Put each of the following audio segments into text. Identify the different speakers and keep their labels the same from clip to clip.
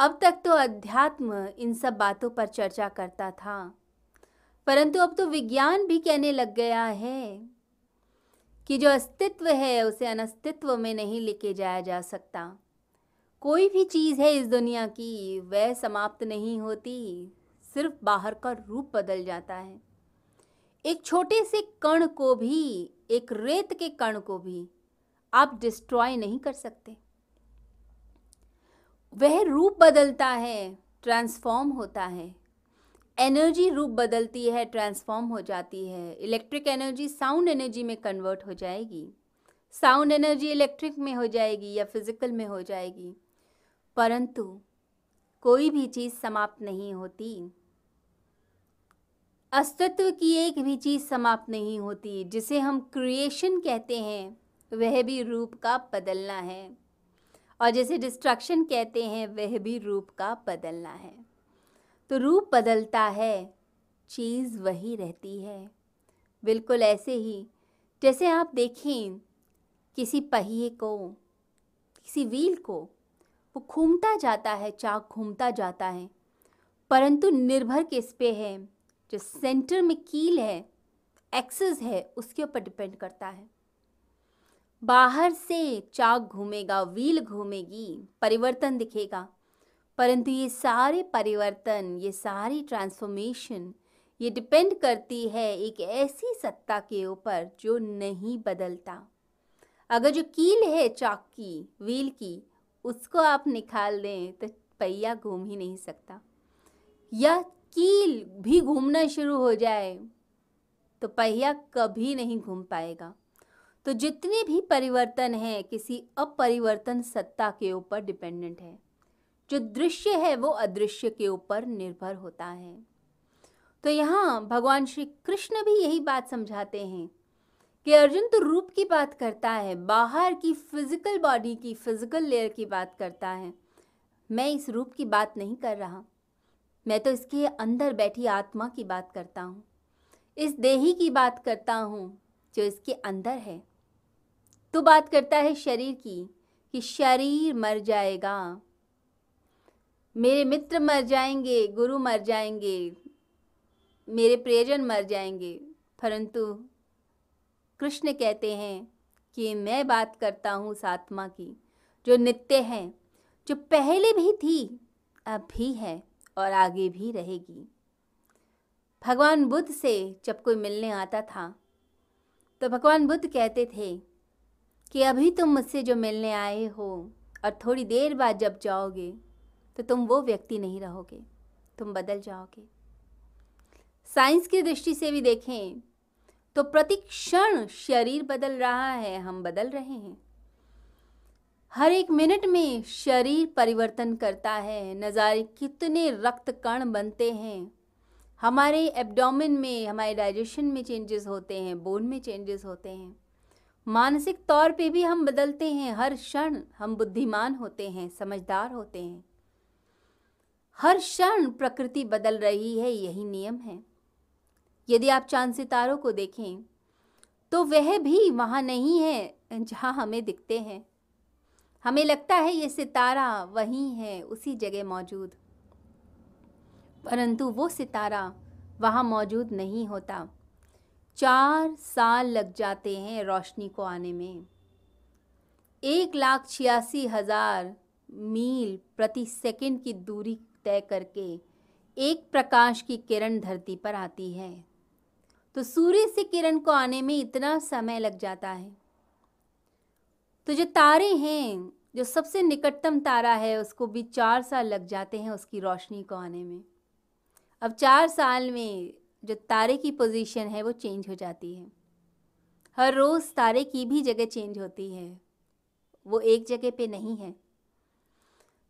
Speaker 1: तो अध्यात्म इन सब बातों पर चर्चा करता था। परंतु अब तो विज्ञान भी कहने लग गया है कि जो अस्तित्व है, उसे अनस्तित्व में नहीं लेके जाया जा सकता। कोई भी चीज़ है इस दुनिया की, वह समाप्त नहीं होती, सिर्फ़ बाहर का रूप बदल जाता है। एक छोटे से कण को भी, एक रेत के कण को भी आप डिस्ट्रॉय नहीं कर सकते। वह रूप बदलता है ट्रांसफॉर्म होता है। एनर्जी रूप बदलती है ट्रांसफॉर्म हो जाती है। इलेक्ट्रिक एनर्जी साउंड एनर्जी में कन्वर्ट हो जाएगी। साउंड एनर्जी इलेक्ट्रिक में हो जाएगी या फ़िज़िकल में हो जाएगी। परंतु कोई भी चीज़ समाप्त नहीं होती। अस्तित्व की एक भी चीज़ समाप्त नहीं होती, जिसे हम क्रिएशन कहते हैं, वह भी रूप का बदलना है। और जैसे डिस्ट्रक्शन कहते हैं, वह भी रूप का बदलना है। तो रूप बदलता है, चीज़ वही रहती है। बिल्कुल ऐसे ही, जैसे आप देखें, किसी पहिए को, किसी व्हील को, वो घूमता जाता है, चाक घूमता जाता है। परंतु निर्भर किस पे है, जो सेंटर में कील है एक्सेस है, उसके ऊपर डिपेंड करता है। बाहर से चाक घूमेगा, व्हील घूमेगी, परिवर्तन दिखेगा। परंतु ये सारे परिवर्तन, ये सारी ट्रांसफॉर्मेशन ये डिपेंड करती है एक ऐसी सत्ता के ऊपर जो नहीं बदलता। अगर जो कील है चाक की, व्हील की, उसको आप निकाल दें तो पहिया घूम ही नहीं सकता। या कील भी घूमना शुरू हो जाए तो पहिया कभी नहीं घूम पाएगा। तो जितने भी परिवर्तन हैं, किसी अपरिवर्तन सत्ता के ऊपर डिपेंडेंट है। जो दृश्य है, वो अदृश्य के ऊपर निर्भर होता है। तो यहाँ भगवान श्री कृष्ण भी यही बात समझाते हैं कि अर्जुन तो रूप की बात करता है, बाहर की फ़िज़िकल बॉडी की फ़िज़िकल लेयर की बात करता है। मैं इस रूप की बात नहीं कर रहा। मैं तो इसके अंदर बैठी आत्मा की बात करता हूँ। इस देही की बात करता हूँ, जो इसके अंदर है। तो बात करता है शरीर की कि शरीर मर जाएगा। मेरे मित्र मर जाएँगे, गुरु मर जाएँगे, मेरे प्रियजन मर जाएँगे। परंतु कृष्ण कहते हैं कि मैं बात करता हूँ उस आत्मा की, जो नित्य है, जो पहले भी थी, अब भी है और आगे भी रहेगी। भगवान बुद्ध से जब कोई मिलने आता था तो भगवान बुद्ध कहते थे कि अभी तुम मुझसे जो मिलने आए हो और थोड़ी देर बाद जब जाओगे तो तुम वो व्यक्ति नहीं रहोगे, तुम बदल जाओगे। साइंस की दृष्टि से भी देखें तो प्रति क्षण शरीर बदल रहा है, हम बदल रहे हैं। हर एक मिनट में शरीर परिवर्तन करता है, नज़ारे कितने रक्त कण बनते हैं। हमारे एब्डोमिन में, हमारे डाइजेशन में चेंजेस होते हैं बोन में चेंजेस होते हैं। मानसिक तौर पे भी हम बदलते हैं। हर क्षण हम बुद्धिमान होते हैं, समझदार होते हैं। हर क्षण प्रकृति बदल रही है, यही नियम है। यदि आप चाँद सितारों को देखें तो वह भी वहाँ नहीं है जहाँ हमें दिखते हैं। हमें लगता है ये सितारा वहीं है, उसी जगह मौजूद। परंतु वो सितारा वहाँ मौजूद नहीं होता। चार साल लग जाते हैं रोशनी को आने में। एक लाख छियासी हज़ार मील प्रति सेकंड की दूरी तय करके एक प्रकाश की किरण धरती पर आती है। तो सूर्य से किरण को आने में इतना समय लग जाता है। तो जो तारे हैं, जो सबसे निकटतम तारा है, उसको भी चार साल लग जाते हैं उसकी रोशनी को आने में। अब चार साल में जो तारे की पोजीशन है, वो चेंज हो जाती है। हर रोज़ तारे की भी जगह चेंज होती है। वो एक जगह पे नहीं है।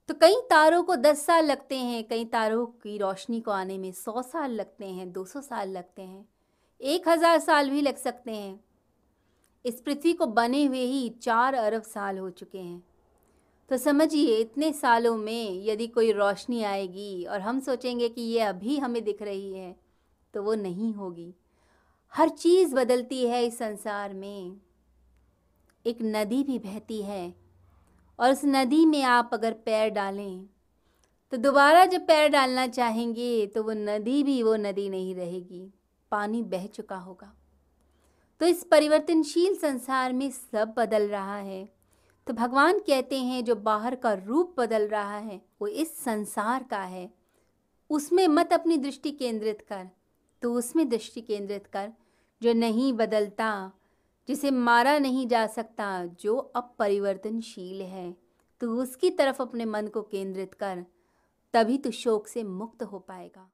Speaker 1: तो कई तारों को दस साल लगते हैं, कई तारों की रोशनी को आने में सौ साल लगते हैं, दो सौ साल लगते हैं, एक हज़ार साल भी लग सकते हैं। इस पृथ्वी को बने हुए ही चार अरब साल हो चुके हैं। तो समझिए, इतने सालों में यदि कोई रोशनी आएगी और हम सोचेंगे कि ये अभी हमें दिख रही है तो वो नहीं होगी। हर चीज़ बदलती है इस संसार में। एक नदी भी बहती है और उस नदी में आप अगर पैर डालें तो दोबारा जब पैर डालना चाहेंगे तो वो नदी भी वो नदी नहीं रहेगी। पानी बह चुका होगा। तो इस परिवर्तनशील संसार में सब बदल रहा है। तो भगवान कहते हैं, जो बाहर का रूप बदल रहा है, वो इस संसार का है। उसमें मत अपनी दृष्टि केंद्रित कर। तो उसमें दृष्टि केंद्रित कर, जो नहीं बदलता, जिसे मारा नहीं जा सकता, जो अपरिवर्तनशील है तो उसकी तरफ़ अपने मन को केंद्रित कर, तभी तो शोक से मुक्त हो पाएगा।